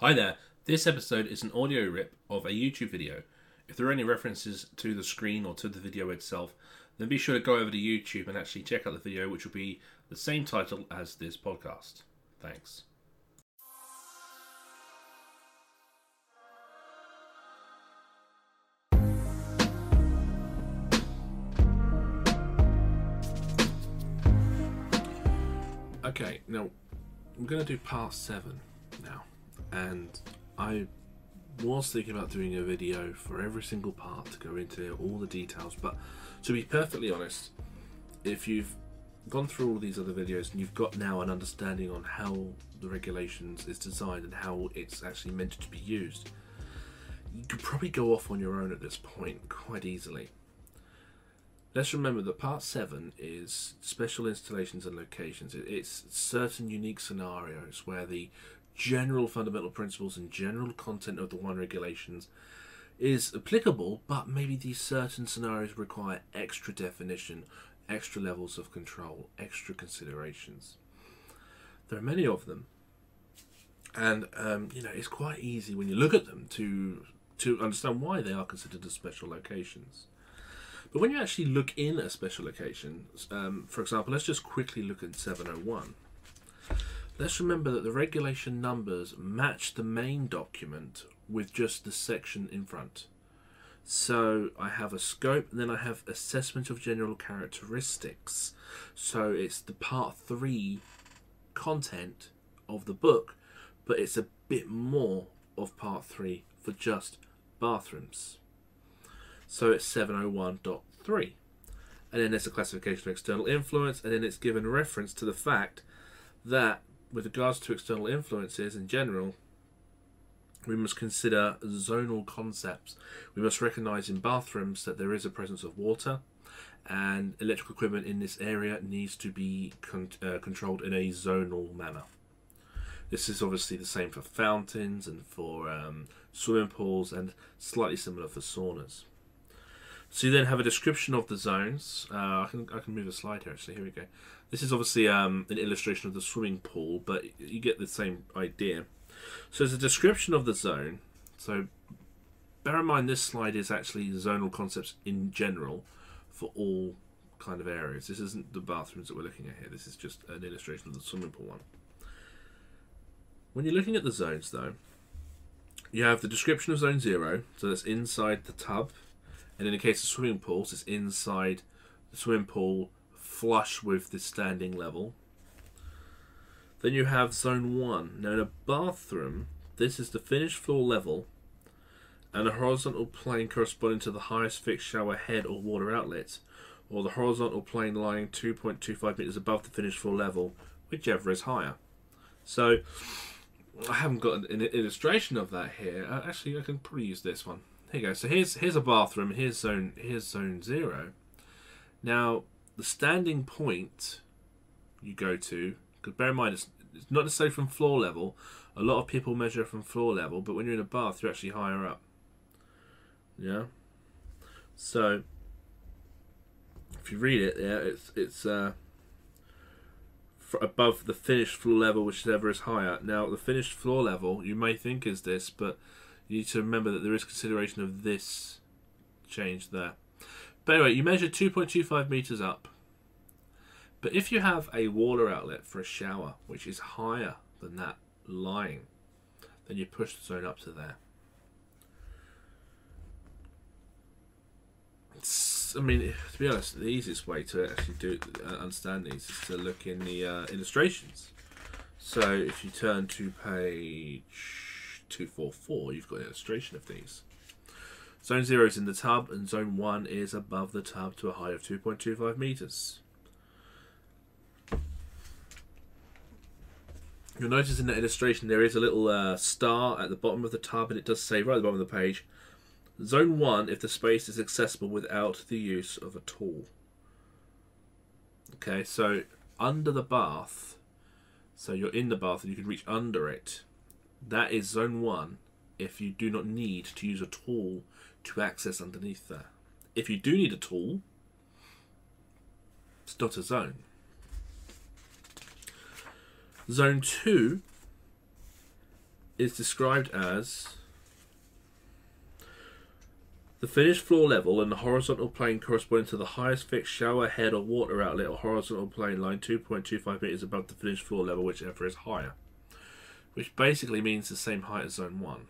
Hi there. This episode is an audio rip of a YouTube video. If there are any references to the screen or to the video itself, then be sure to go over to YouTube and actually check out the video, which will be the same title as this podcast. Thanks. Okay, now I'm going to do part seven and I was thinking about doing a video for every single part to go into all the details. But to be perfectly honest, if you've gone through all these other videos and you've got now an understanding on how the regulations is designed and how it's actually meant to be used, you could probably go off on your own at this point quite easily. Let's remember that part seven is special installations and locations. It's certain unique scenarios where the general fundamental principles and general content of the one regulations is applicable, but maybe these certain scenarios require extra definition, extra levels of control, extra considerations. There are many of them, and um, you know it's quite easy when you look at them to to understand why they are considered as special locations. But when you actually look in a special location, um, for example, let's just quickly look at 701. Let's remember that the regulation numbers match the main document with just the section in front. So I have a scope, and then I have assessment of general characteristics. So it's the part three content of the book, but it's a bit more of part three for just bathrooms. So it's 701.3. And then there's a classification of external influence, and then it's given reference to the fact that, with regards to external influences in general, we must consider zonal concepts. We must recognize in bathrooms that there is a presence of water, and electrical equipment in this area needs to be con- uh, controlled in a zonal manner. This is obviously the same for fountains and for um, swimming pools, and slightly similar for saunas. So you then have a description of the zones. Uh, I can I can move a slide here. Actually, here we go. This is obviously um, an illustration of the swimming pool, but you get the same idea. So there's a description of the zone. So bear in mind this slide is actually zonal concepts in general for all kind of areas. This isn't the bathrooms that we're looking at here. This is just an illustration of the swimming pool one. When you're looking at the zones, though, you have the description of zone zero, so that's inside the tub and in the case of swimming pools, it's inside the swimming pool, flush with the standing level. Then you have zone one. Now, in a bathroom, this is the finished floor level and a horizontal plane corresponding to the highest fixed shower head or water outlet, or the horizontal plane lying 2.25 meters above the finished floor level, whichever is higher. So, I haven't got an illustration of that here. Uh, actually, I can probably use this one. Here you go. So here's here's a bathroom. Here's zone here's zone zero. Now the standing point you go to, because bear in mind it's, it's not necessarily from floor level. A lot of people measure from floor level, but when you're in a bath, you're actually higher up. Yeah. So if you read it, yeah, it's it's uh, above the finished floor level, whichever is higher. Now the finished floor level, you may think is this, but you need to remember that there is consideration of this change there. But anyway, you measure 2.25 meters up. But if you have a water outlet for a shower, which is higher than that line, then you push the zone up to there. It's, I mean, to be honest, the easiest way to actually do uh, understand these is to look in the uh, illustrations. So if you turn to page 244, you've got an illustration of these. Zone 0 is in the tub, and Zone 1 is above the tub to a height of 2.25 meters. You'll notice in that illustration there is a little uh, star at the bottom of the tub, and it does say right at the bottom of the page Zone 1 if the space is accessible without the use of a tool. Okay, so under the bath, so you're in the bath and you can reach under it that is zone one if you do not need to use a tool to access underneath there. If you do need a tool, it's not a zone. Zone 2 is described as the finished floor level and the horizontal plane corresponding to the highest fixed shower head or water outlet or horizontal plane line 2.25 meters above the finished floor level, whichever is higher. Which basically means the same height as zone 1.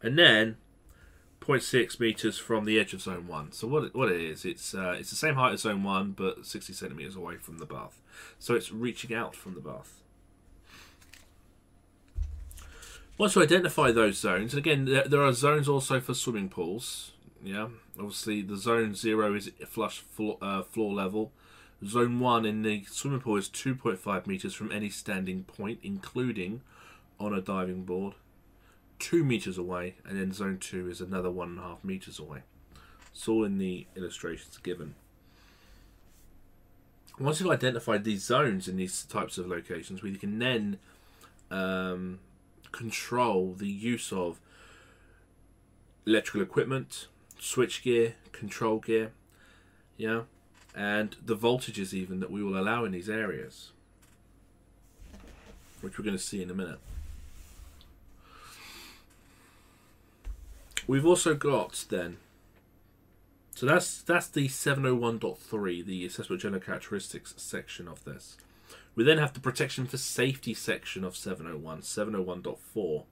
And then 0.6 meters from the edge of zone 1. So what it, what it is, it's uh, it's the same height as zone 1 but 60 centimeters away from the bath. So it's reaching out from the bath. Once you identify those zones, and again, there, there are zones also for swimming pools. Yeah, obviously the zone zero is flush floor, uh, floor level. Zone one in the swimming pool is 2.5 meters from any standing point, including on a diving board. Two meters away, and then zone two is another one and a half meters away. It's all in the illustrations given. Once you've identified these zones in these types of locations, we can then um, control the use of electrical equipment, switchgear, control gear, yeah, and the voltages even that we will allow in these areas, which we're going to see in a minute. We've also got then, so that's that's the 701.3, the assessment general characteristics section of this. We then have the protection for safety section of 701, 701.4.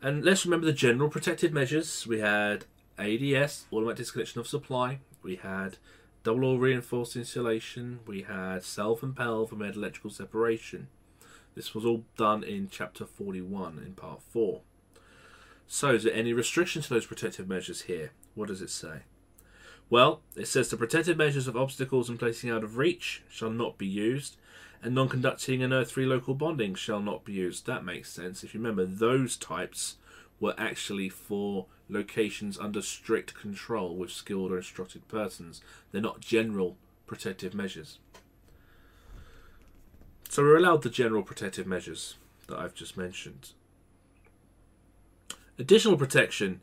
And let's remember the general protective measures. We had ADS, automatic disconnection of supply. We had double or reinforced insulation. We had SELV and PELV and we electrical separation. This was all done in chapter 41 in part 4. So, is there any restriction to those protective measures here? What does it say? Well, it says the protective measures of obstacles and placing out of reach shall not be used, and non-conducting and earth-free local bonding shall not be used. That makes sense. If you remember, those types were actually for locations under strict control with skilled or instructed persons. They're not general protective measures. So we're allowed the general protective measures that I've just mentioned. Additional protection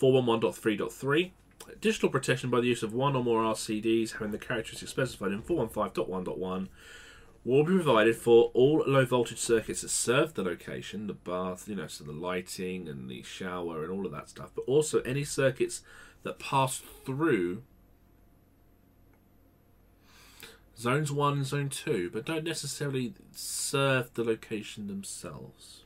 411.3.3 Additional protection by the use of one or more RCDs having the characteristics specified in 415.1.1 will be provided for all low voltage circuits that serve the location, the bath, you know, so the lighting and the shower and all of that stuff, but also any circuits that pass through zones 1 and zone 2, but don't necessarily serve the location themselves.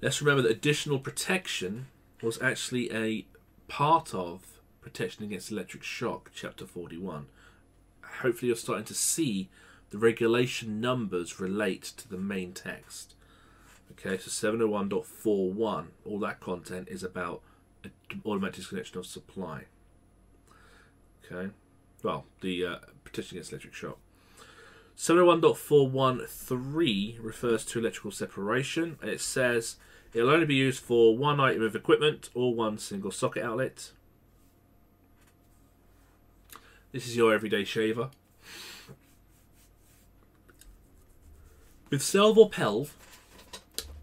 Let's remember that additional protection was actually a part of Protection Against Electric Shock, Chapter 41. Hopefully, you're starting to see the regulation numbers relate to the main text. Okay, so 701.41, all that content is about automatic disconnection of supply. Okay, well, the uh, protection against electric shock. 701.413 refers to electrical separation. It says it'll only be used for one item of equipment or one single socket outlet. This is your everyday shaver. With Selv or Pelv,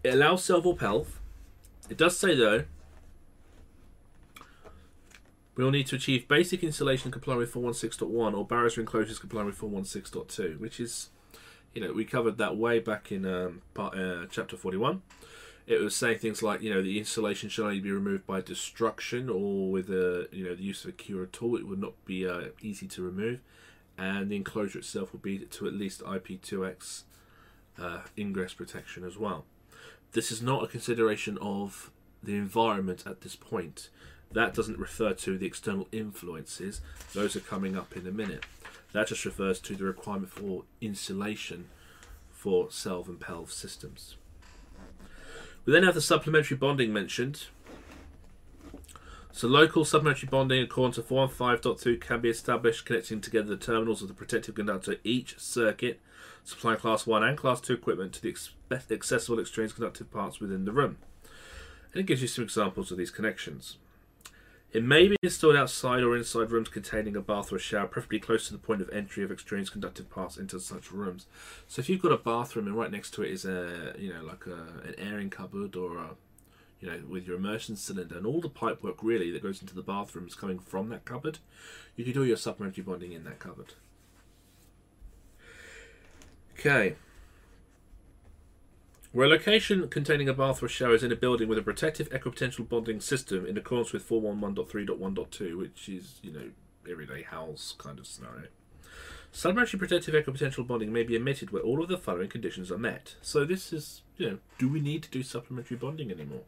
it allows Selv or Pelv. It does say though, we will need to achieve basic insulation complying with 416.1 or barriers enclosures complying with 416.2, which is, you know, we covered that way back in um, part, uh, chapter 41 it was saying things like you know the insulation should only be removed by destruction or with a you know the use of a cure at all It would not be uh, easy to remove, and the enclosure itself would be to at least IP2X uh, ingress protection as well. This is not a consideration of the environment at this point. That doesn't refer to the external influences. Those are coming up in a minute. That just refers to the requirement for insulation for SELV and PELV systems. We then have the supplementary bonding mentioned. So local supplementary bonding according to 415.2 can be established connecting together the terminals of the protective conductor each circuit, supplying class 1 and class 2 equipment to the accessible extraneous conductive parts within the room. And it gives you some examples of these connections. It may be installed outside or inside rooms containing a bath or a shower, preferably close to the point of entry of extraneous conductive parts into such rooms. So if you've got a bathroom and right next to it is a, you know, like a, an airing cupboard or a, you know, with your immersion cylinder and all the pipe work really that goes into the bathroom is coming from that cupboard, you can do your supplementary bonding in that cupboard. Okay. Where a location containing a bath or shower is in a building with a protective equipotential bonding system in accordance with 411.3.1.2, which is, you know, everyday house kind of scenario. Supplementary protective equipotential bonding may be omitted where all of the following conditions are met. So this is, you know, do we need to do supplementary bonding anymore?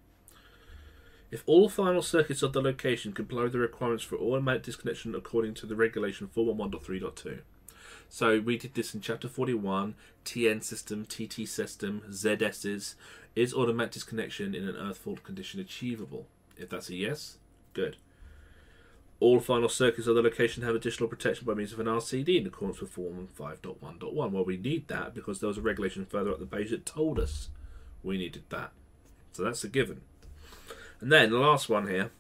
If all final circuits of the location comply with the requirements for automatic disconnection according to the regulation 411.3.2. So we did this in chapter 41, TN system, TT system, ZS's. Is automatic disconnection in an earth fault condition achievable? If that's a yes, good. All final circuits of the location have additional protection by means of an RCD in accordance with Form 5.1.1. Well, we need that because there was a regulation further up the page that told us we needed that. So that's a given. And then the last one here.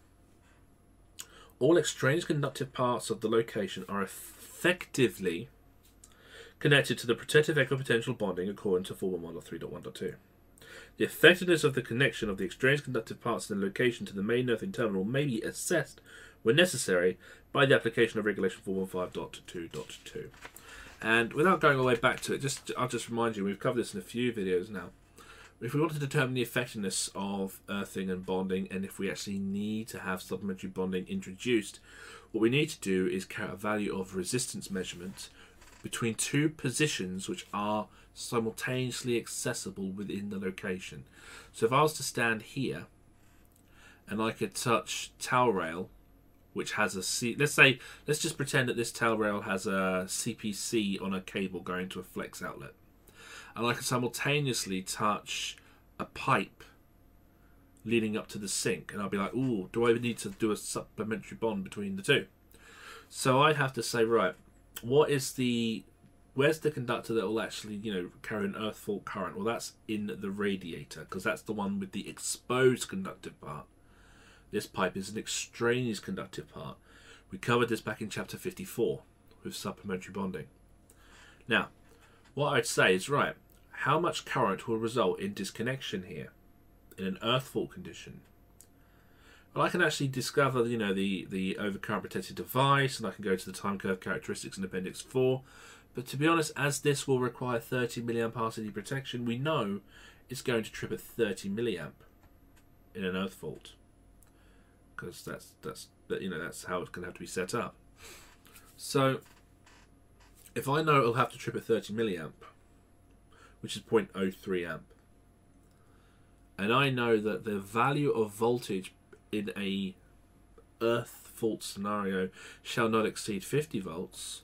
All extraneous conductive parts of the location are effectively connected to the protective equipotential bonding according to 411.3.1.2. The effectiveness of the connection of the extraneous conductive parts in the location to the main earthing terminal may be assessed, when necessary, by the application of Regulation 415.2.2. And without going all the way back to it, just I'll just remind you, we've covered this in a few videos now. If we want to determine the effectiveness of earthing and bonding, and if we actually need to have supplementary bonding introduced, what we need to do is carry a value of resistance measurement between two positions which are simultaneously accessible within the location. So if I was to stand here and I could touch towel rail which has a C let's say let's just pretend that this towel rail has a CPC on a cable going to a flex outlet. And I can simultaneously touch a pipe leading up to the sink and I'll be like, "Ooh, do I need to do a supplementary bond between the two?" So I'd have to say, right, what is the where's the conductor that will actually you know carry an earth fault current? Well that's in the radiator because that's the one with the exposed conductive part. This pipe is an extraneous conductive part. We covered this back in chapter 54 with supplementary bonding. Now what i'd say is right how much current will result in disconnection here in an earth fault condition well, I can actually discover, you know, the the overcurrent protected device, and I can go to the time curve characteristics in Appendix Four. But to be honest, as this will require 30 milliamp RCD protection, we know it's going to trip at 30 milliamp in an earth fault because that's that's that you know that's how it's going to have to be set up. So if I know it'll have to trip at 30 milliamp, which is 0.03 amp, and I know that the value of voltage in a earth fault scenario shall not exceed 50 volts,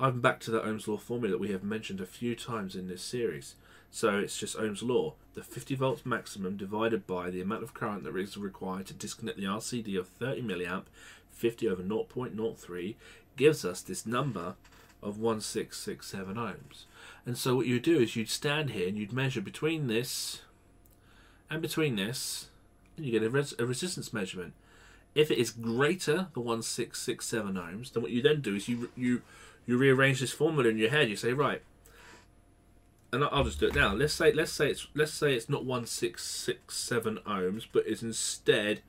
I'm back to the Ohm's law formula that we have mentioned a few times in this series. So it's just Ohm's law. The 50 volts maximum divided by the amount of current that is required to disconnect the RCD of 30 milliamp, 50 over 0.03, gives us this number of 1667 ohms. And so what you do is you'd stand here and you'd measure between this and between this you get a, res- a resistance measurement. If it is greater than 1667 ohms, then what you then do is you you you rearrange this formula in your head. You say right, and I'll just do it now. Let's say let's say it's let's say it's not 1667 ohms, but it's instead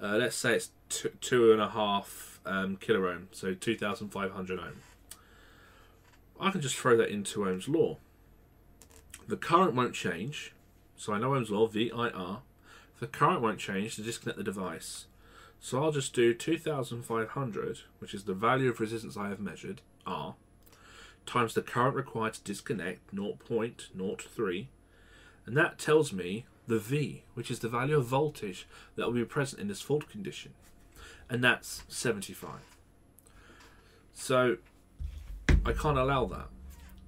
uh, let's say it's two, two and a half um, kilo ohm, so 2,500 ohm. I can just throw that into Ohm's law. The current won't change, so I know Ohm's law, VIR, the current won't change to disconnect the device. So I'll just do 2500, which is the value of resistance I have measured, R, times the current required to disconnect, 0.03, and that tells me the V, which is the value of voltage that will be present in this fault condition, and that's 75. So I can't allow that.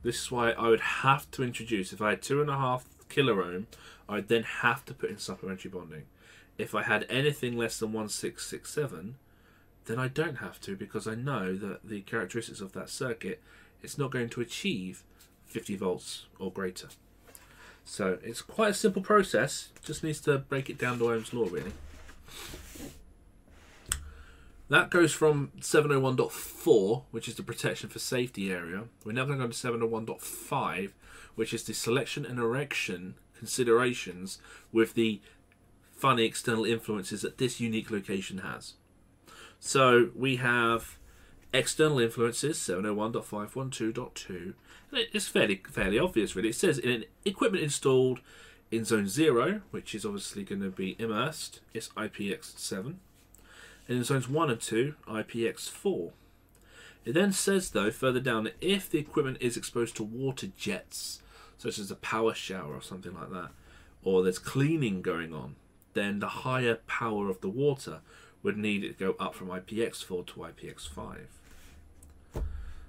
This is why I would have to introduce, if I had two and a half kilo ohm, I'd then have to put in supplementary bonding. If I had anything less than 1667, then I don't have to because I know that the characteristics of that circuit it's not going to achieve 50 volts or greater. So it's quite a simple process, just needs to break it down to Ohm's law really. That goes from 701.4, which is the protection for safety area. We're now going to go to 701.5, which is the selection and erection considerations with the funny external influences that this unique location has. So we have External influences 701.512.2. It's fairly fairly obvious, really. It says in an equipment installed in zone 0, which is obviously going to be immersed, it's IPX7. And in zones 1 and 2, IPX4. It then says, though, further down, that if the equipment is exposed to water jets, such as a power shower or something like that, or there's cleaning going on, then the higher power of the water would need it to go up from IPX4 to IPX5.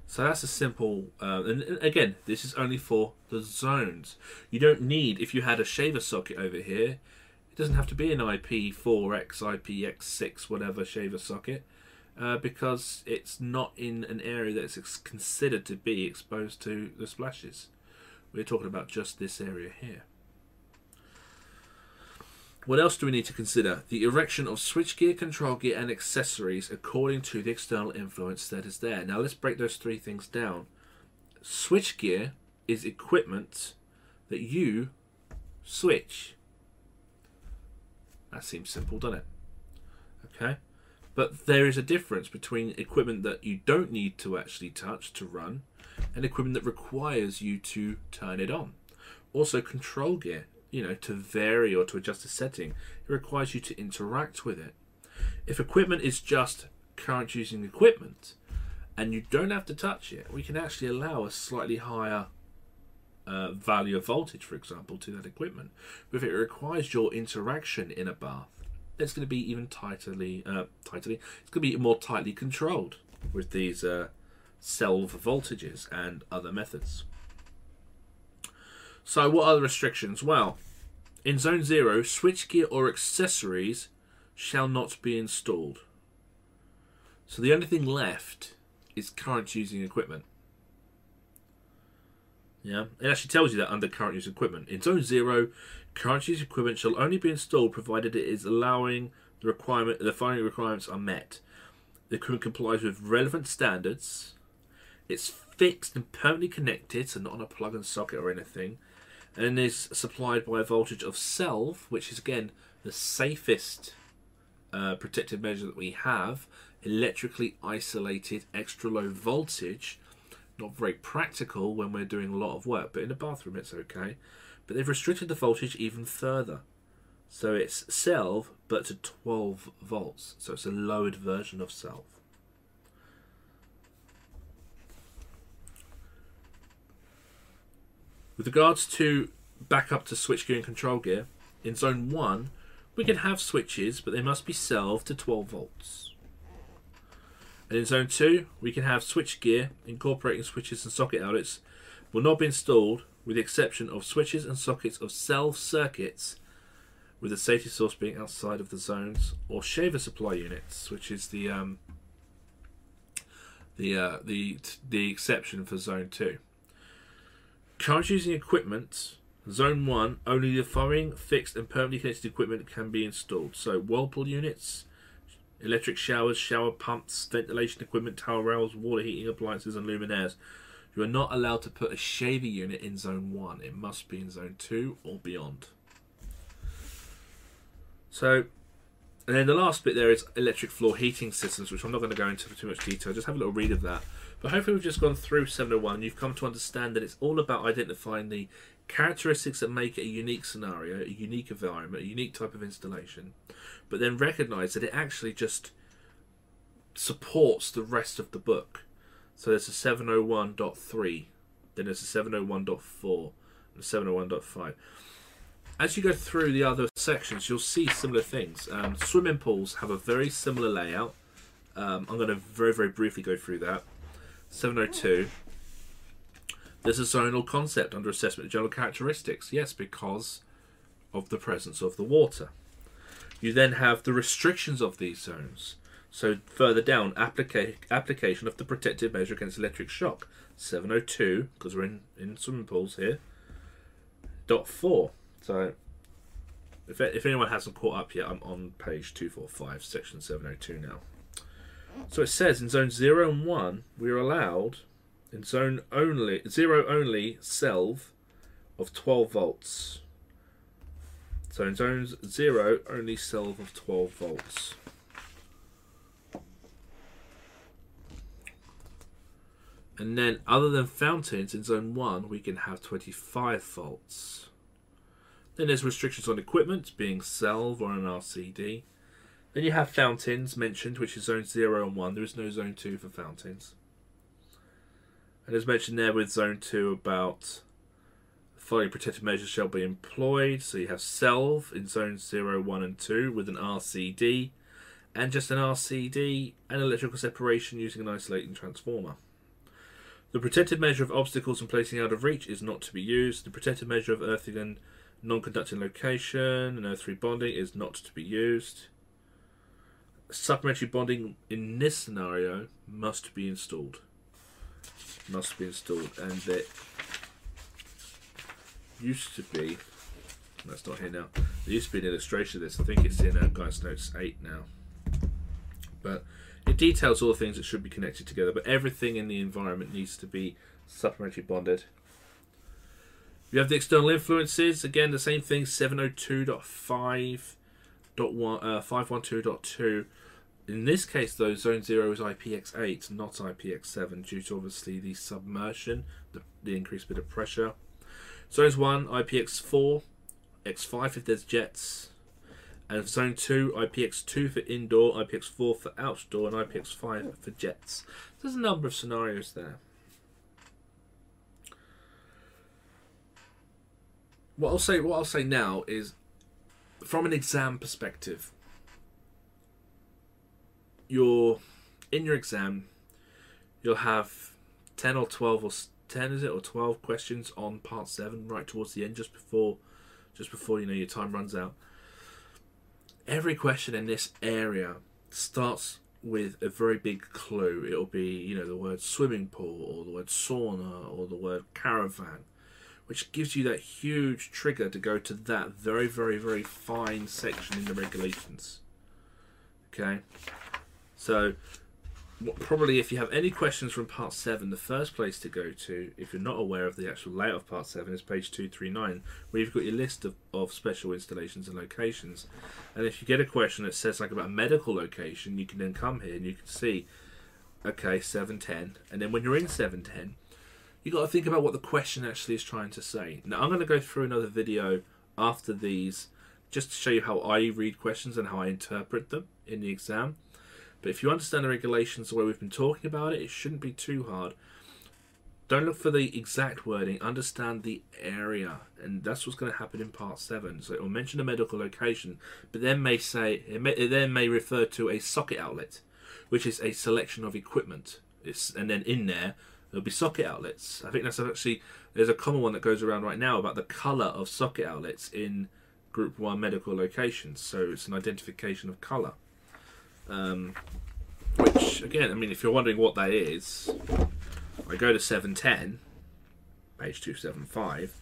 So that's a simple, uh, and again, this is only for the zones. You don't need, if you had a shaver socket over here, it doesn't have to be an IP4X, IPX6, whatever shaver socket, uh, because it's not in an area that's considered to be exposed to the splashes. We're talking about just this area here. What else do we need to consider? The erection of switchgear, control gear, and accessories according to the external influence that is there. Now let's break those three things down. Switchgear is equipment that you switch. That seems simple, doesn't it? Okay. But there is a difference between equipment that you don't need to actually touch to run and equipment that requires you to turn it on. Also, control gear you know, to vary or to adjust a setting, it requires you to interact with it. If equipment is just current using equipment and you don't have to touch it, we can actually allow a slightly higher uh, value of voltage, for example, to that equipment. But if it requires your interaction in a bath, it's going to be even tightly, uh, tightly, it's going to be more tightly controlled with these uh, SELV voltages and other methods. So, what are the restrictions? Well, in Zone 0, switchgear or accessories shall not be installed. So, the only thing left is current using equipment. Yeah, it actually tells you that under current use equipment. In Zone 0, current use equipment shall only be installed provided it is allowing the requirement the following requirements are met. The equipment complies with relevant standards. It's fixed and permanently connected, so not on a plug and socket or anything and is supplied by a voltage of SELV, which is again the safest uh, protective measure that we have. Electrically isolated, extra low voltage. Not very practical when we're doing a lot of work, but in a bathroom it's okay. But they've restricted the voltage even further. So it's SELV, but to 12 volts. So it's a lowered version of SELV. With regards to backup to switchgear and control gear, in zone 1, we can have switches, but they must be selved to 12 volts. And in zone 2, we can have switchgear incorporating switches and socket outlets will not be installed with the exception of switches and sockets of SELV circuits with the safety source being outside of the zones or shaver supply units, which is the um, the uh, the the exception for zone 2. Charge using equipment, Zone 1, only the following fixed and permanently connected equipment can be installed. So, whirlpool units, electric showers, shower pumps, ventilation equipment, towel rails, water heating appliances, and luminaires. You are not allowed to put a shaver unit in Zone 1. It must be in Zone 2 or beyond. So, and then the last bit there is electric floor heating systems, which I'm not going to go into too much detail. Just have a little read of that. But hopefully we've just gone through 701. You've come to understand that it's all about identifying the characteristics that make it a unique scenario, a unique environment, a unique type of installation, but then recognize that it actually just supports the rest of the book. So there's a 701.3, then there's a 701.4, and a 701.5. As you go through the other sections, you'll see similar things. Um, swimming pools have a very similar layout. Um, I'm going to very, very briefly go through that. 702. There's a zonal concept under assessment of general characteristics. Yes, because of the presence of the water. You then have the restrictions of these zones. So further down, applica- application of the protective measure against electric shock. 702, because we're in, in swimming pools here. Dot 4. So if, if anyone hasn't caught up yet, I'm on page 245, section 702 now. So it says in zone 0 and 1, we are allowed, in zone only, 0 only, SELV of 12 volts. So in zones 0, only SELV of 12 volts. And then, other than fountains, in zone 1, we can have 25 volts. Then there's restrictions on equipment, being SELV or an RCD. Then you have fountains mentioned, which is zone 0 and 1. There is no zone 2 for fountains. And as mentioned there with zone 2 about following protective measures shall be employed. So you have SELV in zone 0, 1 and 2 with an RCD and just an RCD and electrical separation using an isolating transformer. The protective measure of obstacles and placing out of reach is not to be used. The protective measure of earthing and non-conducting location and earth-free bonding is not to be used. Supplementary bonding in this scenario must be installed. Must be installed, and that used to be. That's not here now. There used to be an illustration of this. I think it's in uh, Guys Notes 8 now. But it details all the things that should be connected together, but everything in the environment needs to be supplementary bonded. You have the external influences, again, the same thing 702.5.1, uh, In this case, though, zone 0 is IPX8, not IPX7, due to obviously the submersion, the, the increased bit of pressure. Zones 1, IPX4, X5 if there's jets, and zone 2, IPX2 for indoor, IPX4 for outdoor, and IPX5 for jets. There's a number of scenarios there. What I'll say, what I'll say now is, from an exam perspective, you're in your exam, you'll have ten or twelve or ten, is it, or twelve questions on part seven, right towards the end, just before, just before you know your time runs out every question in this area starts with a very big clue. It'll be, you know, the word swimming pool or the word sauna or the word caravan, which gives you that huge trigger to go to that very, very, very fine section in the regulations. Okay? So probably if you have any questions from part 7 the first place to go to if you're not aware of the actual layout of part 7 is page 239 where you've got your list of, of special installations and locations. And if you get a question that says like about a medical location you can then come here and you can see okay 710 and then when you're in 710 you got to think about what the question actually is trying to say. Now i'm going to go through another video after these just to show you how i read questions and how i interpret them in the exam but if you understand the regulations the way we've been talking about it, it shouldn't be too hard. Don't look for the exact wording, understand the area, and that's what's going to happen in part 7. So it will mention a medical location, but then may say it, may, it then may refer to a socket outlet, which is a selection of equipment. It's, and then in there, there'll be socket outlets. I think that's actually, there's a common one that goes around right now about the colour of socket outlets in Group 1 medical locations. So it's an identification of colour. Um, which, again, I mean, if you're wondering what that is, I go to 710, page 275,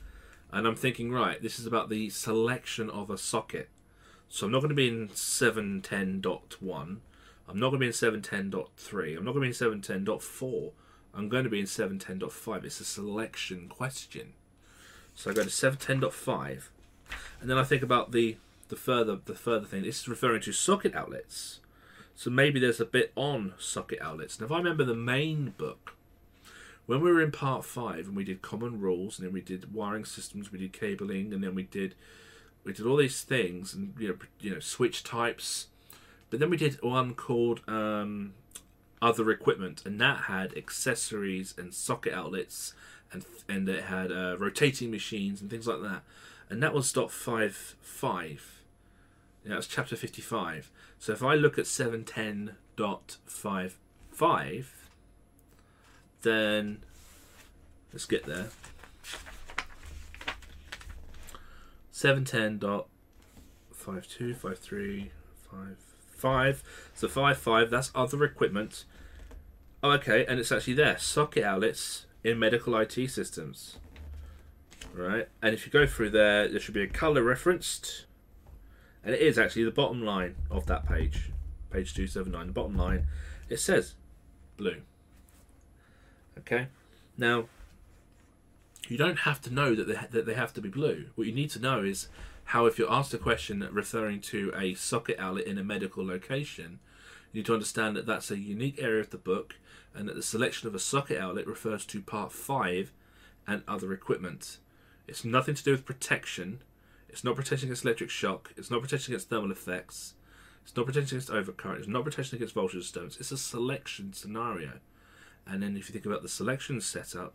and I'm thinking, right, this is about the selection of a socket. So I'm not going to be in 710.1. I'm not going to be in 710.3. I'm not going to be in 710.4. I'm going to be in 710.5. It's a selection question. So I go to 710.5, and then I think about the the further the further thing. This is referring to socket outlets. So maybe there's a bit on socket outlets. Now, if I remember the main book, when we were in part five and we did common rules, and then we did wiring systems, we did cabling, and then we did we did all these things, and you know, you know, switch types. But then we did one called um, other equipment, and that had accessories and socket outlets, and and it had uh, rotating machines and things like that. And that was dot five five. Yeah, that's chapter fifty five. So if I look at 710.55, then let's get there. 710.52, So 55, that's other equipment. Oh, okay, and it's actually there. Socket outlets in medical IT systems. Right, and if you go through there, there should be a color referenced and it is actually the bottom line of that page, page 279. The bottom line, it says blue. Okay, now you don't have to know that they, that they have to be blue. What you need to know is how, if you're asked a question referring to a socket outlet in a medical location, You need to understand that that's a unique area of the book, and that the selection of a socket outlet refers to part five and other equipment. It's nothing to do with protection. It's not protection against electric shock. It's not protection against thermal effects. It's not protection against overcurrent. It's not protection against voltage stones. It's a selection scenario. And then if you think about the selection setup,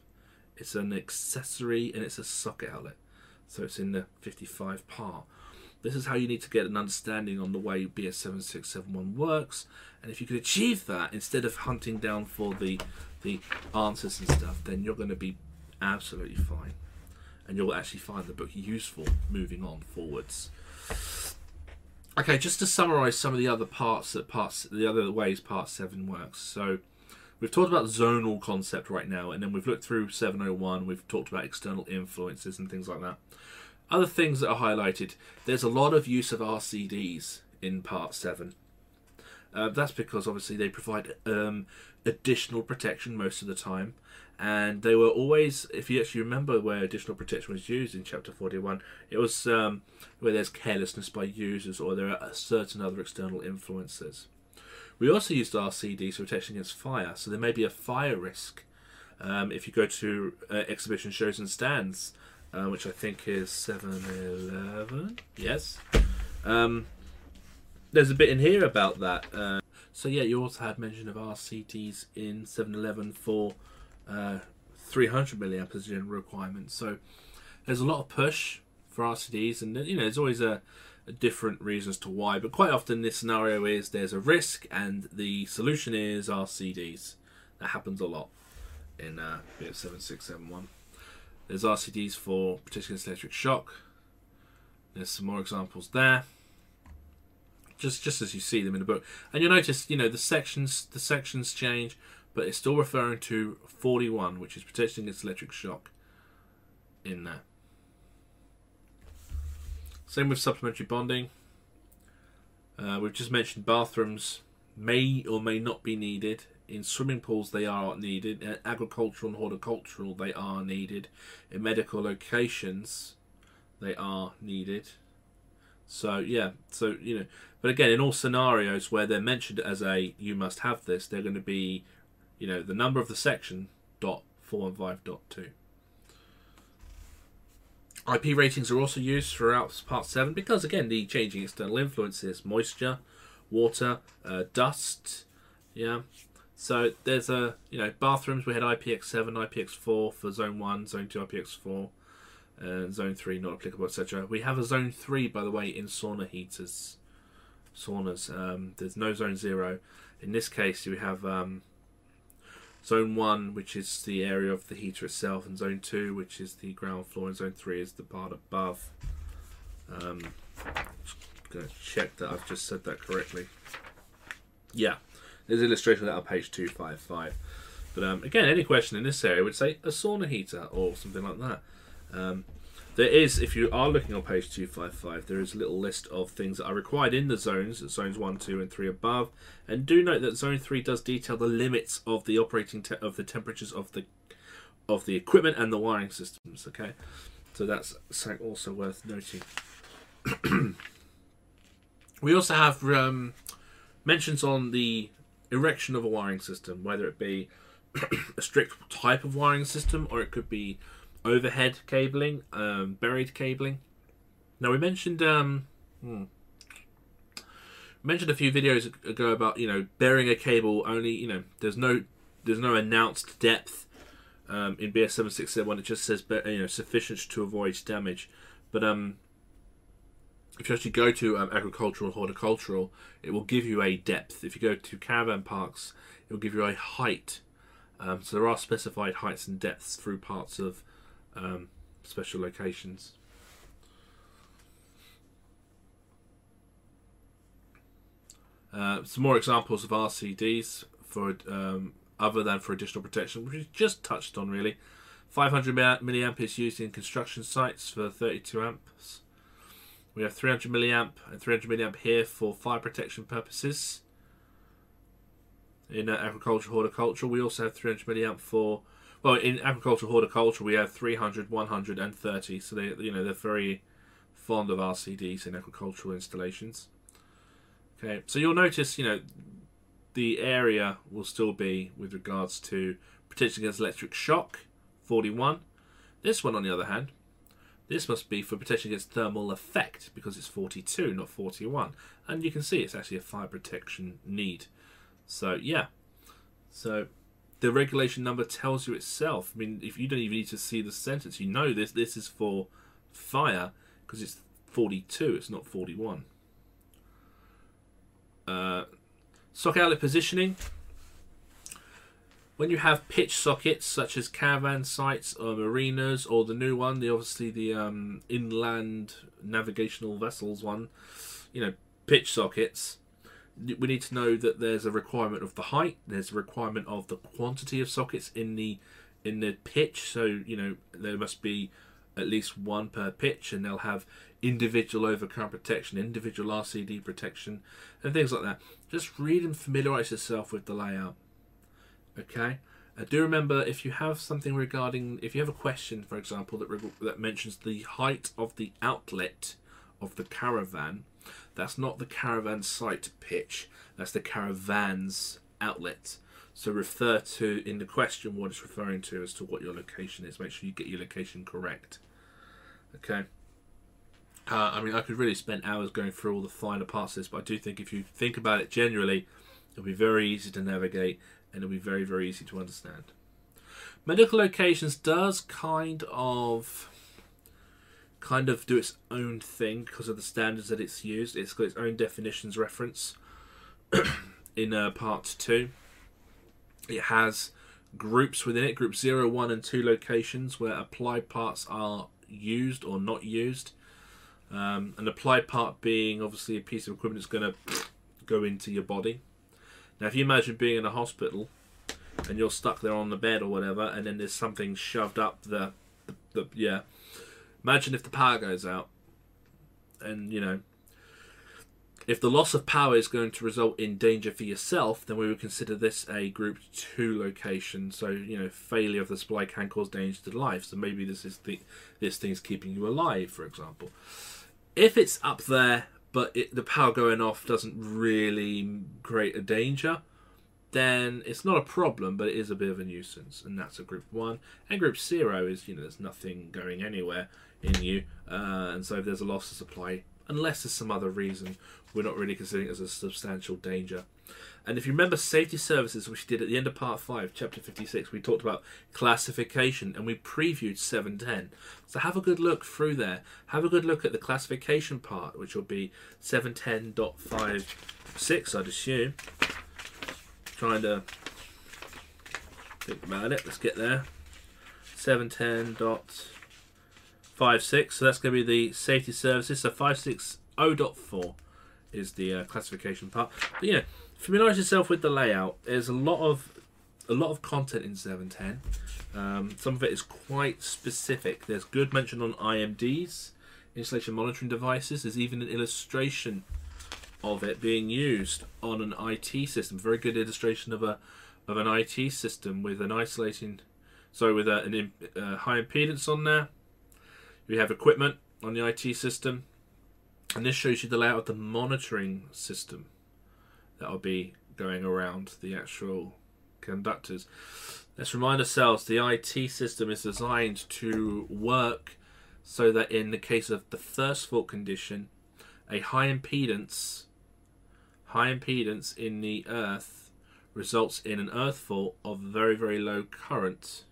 it's an accessory and it's a socket outlet. So it's in the 55 part. This is how you need to get an understanding on the way BS7671 works. And if you can achieve that instead of hunting down for the the answers and stuff, then you're going to be absolutely fine. And you'll actually find the book useful moving on forwards. Okay, just to summarize some of the other parts that parts the other ways part 7 works. So we've talked about zonal concept right now and then we've looked through 701, we've talked about external influences and things like that. Other things that are highlighted, there's a lot of use of RCDs in part 7. Uh, that's because obviously they provide um, additional protection most of the time and they were always if you actually remember where additional protection was used in chapter 41 it was um, where there's carelessness by users or there are certain other external influences. We also used RCDs for protection against fire so there may be a fire risk um, if you go to uh, exhibition shows and stands uh, which I think is 711 yes. Um, there's a bit in here about that uh, so yeah you also had mention of RCDs in 711 for uh, 300 milliamp general requirement. So there's a lot of push for RCDs, and you know there's always a, a, different reasons to why. But quite often this scenario is there's a risk, and the solution is RCDs. That happens a lot in uh, BS 7671. There's RCDs for against electric shock. There's some more examples there. Just just as you see them in the book, and you'll notice, you know, the sections the sections change but it's still referring to 41, which is protection against electric shock in there. Same with supplementary bonding. Uh, we've just mentioned bathrooms may or may not be needed. In swimming pools, they are needed. In agricultural and horticultural, they are needed. In medical locations, they are needed. So yeah, so you know, but again, in all scenarios where they're mentioned as a you must have this, they're going to be you know, the number of the section dot four and five dot two. IP ratings are also used throughout part 7 because, again, the changing external influences moisture, water, uh, dust. Yeah. So there's a, you know, bathrooms, we had IPX7, IPX4 for zone 1, zone 2, IPX4, uh, zone 3 not applicable, etc. We have a zone 3, by the way, in sauna heaters. Saunas. Um, there's no zone 0. In this case, we have um, Zone 1, which is the area of the heater itself, and Zone 2, which is the ground floor, and Zone 3 is the part above. Um, going to check that I've just said that correctly. Yeah, there's an illustration of that on page 255. But um, again, any question in this area would say a sauna heater or something like that. Um, there is, if you are looking on page 255, there is a little list of things that are required in the zones, zones 1, 2, and 3 above. And do note that zone 3 does detail the limits of the operating of the temperatures of the of the equipment and the wiring systems, okay? So that's also worth noting. we also have um, mentions on the erection of a wiring system, whether it be a strict type of wiring system or it could be overhead cabling, um, buried cabling. Now we mentioned um, hmm, mentioned a few videos ago about you know burying a cable only you know there's no there's no announced depth um, in BS seven six seven it just says you know sufficient to avoid damage, but um if you actually go to um, agricultural horticultural, it will give you a depth. If you go to caravan parks, it will give you a height. Um, so there are specified heights and depths through parts of um, special locations. Uh, some more examples of RCDs for um, other than for additional protection, which we just touched on really. 500 milliamp is used in construction sites for 32 amps. We have 300 milliamp and 300 milliamp here for fire protection purposes. In uh, agriculture, horticulture, we also have 300 milliamp for well, in agriculture horticulture, we have 300, 100, and 30. So they, you know, they're very fond of RCDs in agricultural installations. Okay, so you'll notice, you know, the area will still be with regards to protection against electric shock, 41. This one, on the other hand, this must be for protection against thermal effect because it's 42, not 41. And you can see it's actually a fire protection need. So, yeah. So, the regulation number tells you itself. I mean, if you don't even need to see the sentence, you know this. This is for fire because it's 42, it's not 41. Uh, socket outlet positioning. When you have pitch sockets such as caravan sites or marinas, or the new one, the obviously the um, inland navigational vessels one, you know, pitch sockets, we need to know that there's a requirement of the height, there's a requirement of the quantity of sockets in the in the pitch. So you know there must be at least one per pitch, and they'll have individual overcurrent protection, individual RCD protection, and things like that. Just read and familiarize yourself with the layout. Okay. Do remember if you have something regarding, if you have a question, for example, that that mentions the height of the outlet of the caravan, that's not the caravan site pitch. That's the caravan's outlet. So refer to in the question what it's referring to as to what your location is. Make sure you get your location correct. Okay. Uh, I mean, I could really spend hours going through all the finer parts of this, but I do think if you think about it generally, it'll be very easy to navigate and it'll be very, very easy to understand. Medical locations does kind of kind of do its own thing because of the standards that it's used. It's got its own definitions reference in uh, part two. It has groups within it, group 0, 1, and 2 locations where applied parts are used or not used. Um, an applied part being obviously a piece of equipment that's going to go into your body. Now, if you imagine being in a hospital and you're stuck there on the bed or whatever, and then there's something shoved up the, the, the yeah, Imagine if the power goes out, and you know, if the loss of power is going to result in danger for yourself, then we would consider this a group two location. So you know, failure of the supply can cause danger to life. So maybe this is the this thing is keeping you alive, for example. If it's up there, but it, the power going off doesn't really create a danger, then it's not a problem, but it is a bit of a nuisance, and that's a group one. And group zero is you know there's nothing going anywhere in you, uh, and so if there's a loss of supply, unless there's some other reason, we're not really considering it as a substantial danger. And if you remember safety services, which we did at the end of part 5, chapter 56, we talked about classification and we previewed 710. So have a good look through there. Have a good look at the classification part, which will be 710.56, I'd assume. Trying to think about it. Let's get there. 710 five six. So that's going to be the safety services. So five six oh dot four is the uh, classification part. But yeah, familiarize yourself with the layout. There's a lot of a lot of content in 710. Um, some of it is quite specific. There's good mention on IMDs, installation monitoring devices. There's even an illustration of it being used on an IT system. Very good illustration of a of an IT system with an isolating, sorry, with a, an uh, high impedance on there we have equipment on the IT system, and this shows you the layout of the monitoring system that will be going around the actual conductors. Let's remind ourselves the IT system is designed to work so that in the case of the first fault condition, a high impedance high impedance in the earth results in an earth fault of very very low current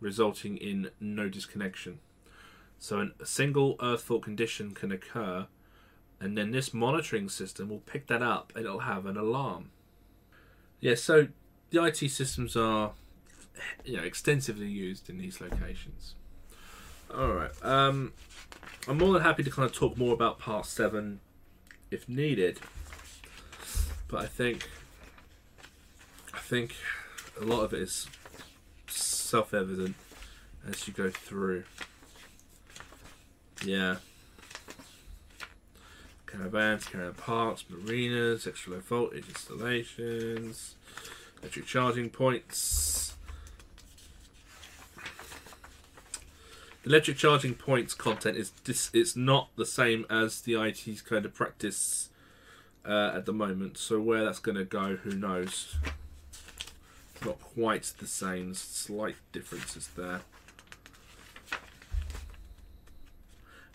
resulting in no disconnection. So a single earth fault condition can occur, and then this monitoring system will pick that up and it'll have an alarm. Yeah, so the IT systems are you know extensively used in these locations. All right, um, I'm more than happy to kind of talk more about part seven if needed, but I think I think a lot of it is self-evident as you go through. Yeah. Caravans, caravan parks, marinas, extra low voltage installations, electric charging points. The electric charging points content is dis- it's not the same as the IET's kind of practice uh, at the moment. So where that's going to go, who knows? Not quite the same. Slight differences there.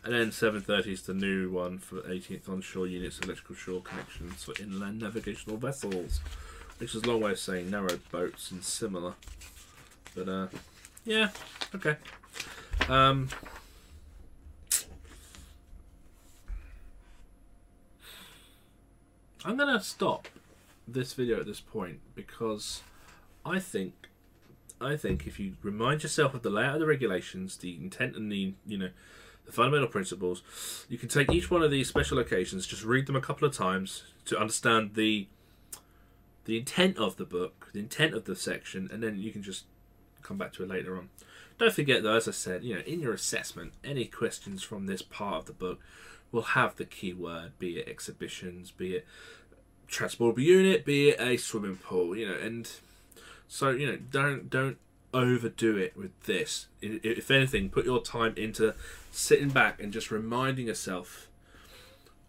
And then 730 is the new one for 18th onshore units, electrical shore connections for inland navigational vessels, which is a long way of saying narrow boats and similar. But uh, yeah, okay. Um, I'm gonna stop this video at this point because I think I think if you remind yourself of the layout of the regulations, the intent and the you know the fundamental principles, you can take each one of these special occasions, just read them a couple of times to understand the the intent of the book, the intent of the section, and then you can just come back to it later on. Don't forget though, as I said, you know, in your assessment, any questions from this part of the book will have the keyword, be it exhibitions, be it transportable unit, be it a swimming pool, you know, and so you know, don't don't overdo it with this. If anything, put your time into sitting back and just reminding yourself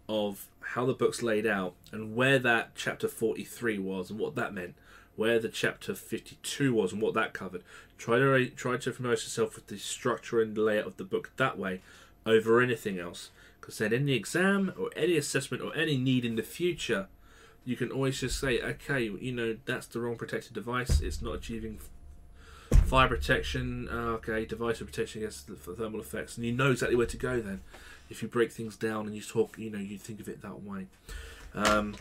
of how the book's laid out and where that chapter 43 was and what that meant where the chapter 52 was and what that covered try to try to familiarize yourself with the structure and layout of the book that way over anything else because then in the exam or any assessment or any need in the future you can always just say okay you know that's the wrong protected device it's not achieving fire protection uh, okay device protection against the thermal effects and you know exactly where to go then if you break things down and you talk you know you think of it that way um,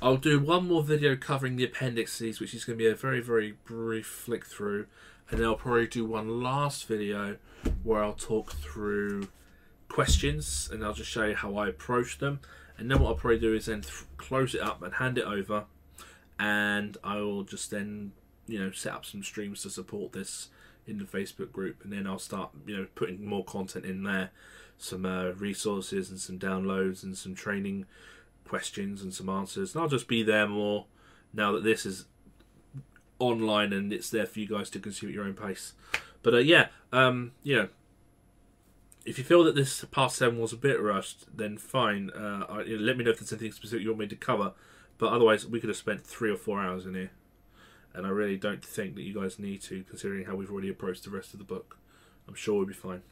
I'll do one more video covering the appendices which is going to be a very very brief flick through and then I'll probably do one last video where I'll talk through questions and I'll just show you how I approach them. And then what I'll probably do is then close it up and hand it over, and I will just then you know set up some streams to support this in the Facebook group, and then I'll start you know putting more content in there, some uh, resources and some downloads and some training questions and some answers. And I'll just be there more now that this is online and it's there for you guys to consume at your own pace. But uh, yeah, um, you know, if you feel that this past seven was a bit rushed, then fine. Uh, let me know if there's anything specific you want me to cover. But otherwise, we could have spent three or four hours in here, and I really don't think that you guys need to, considering how we've already approached the rest of the book. I'm sure we'll be fine.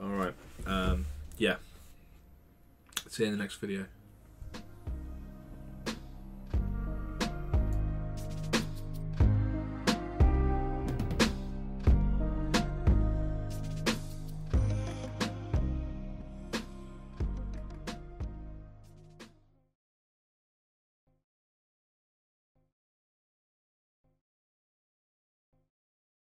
All right. Um, yeah. See you in the next video.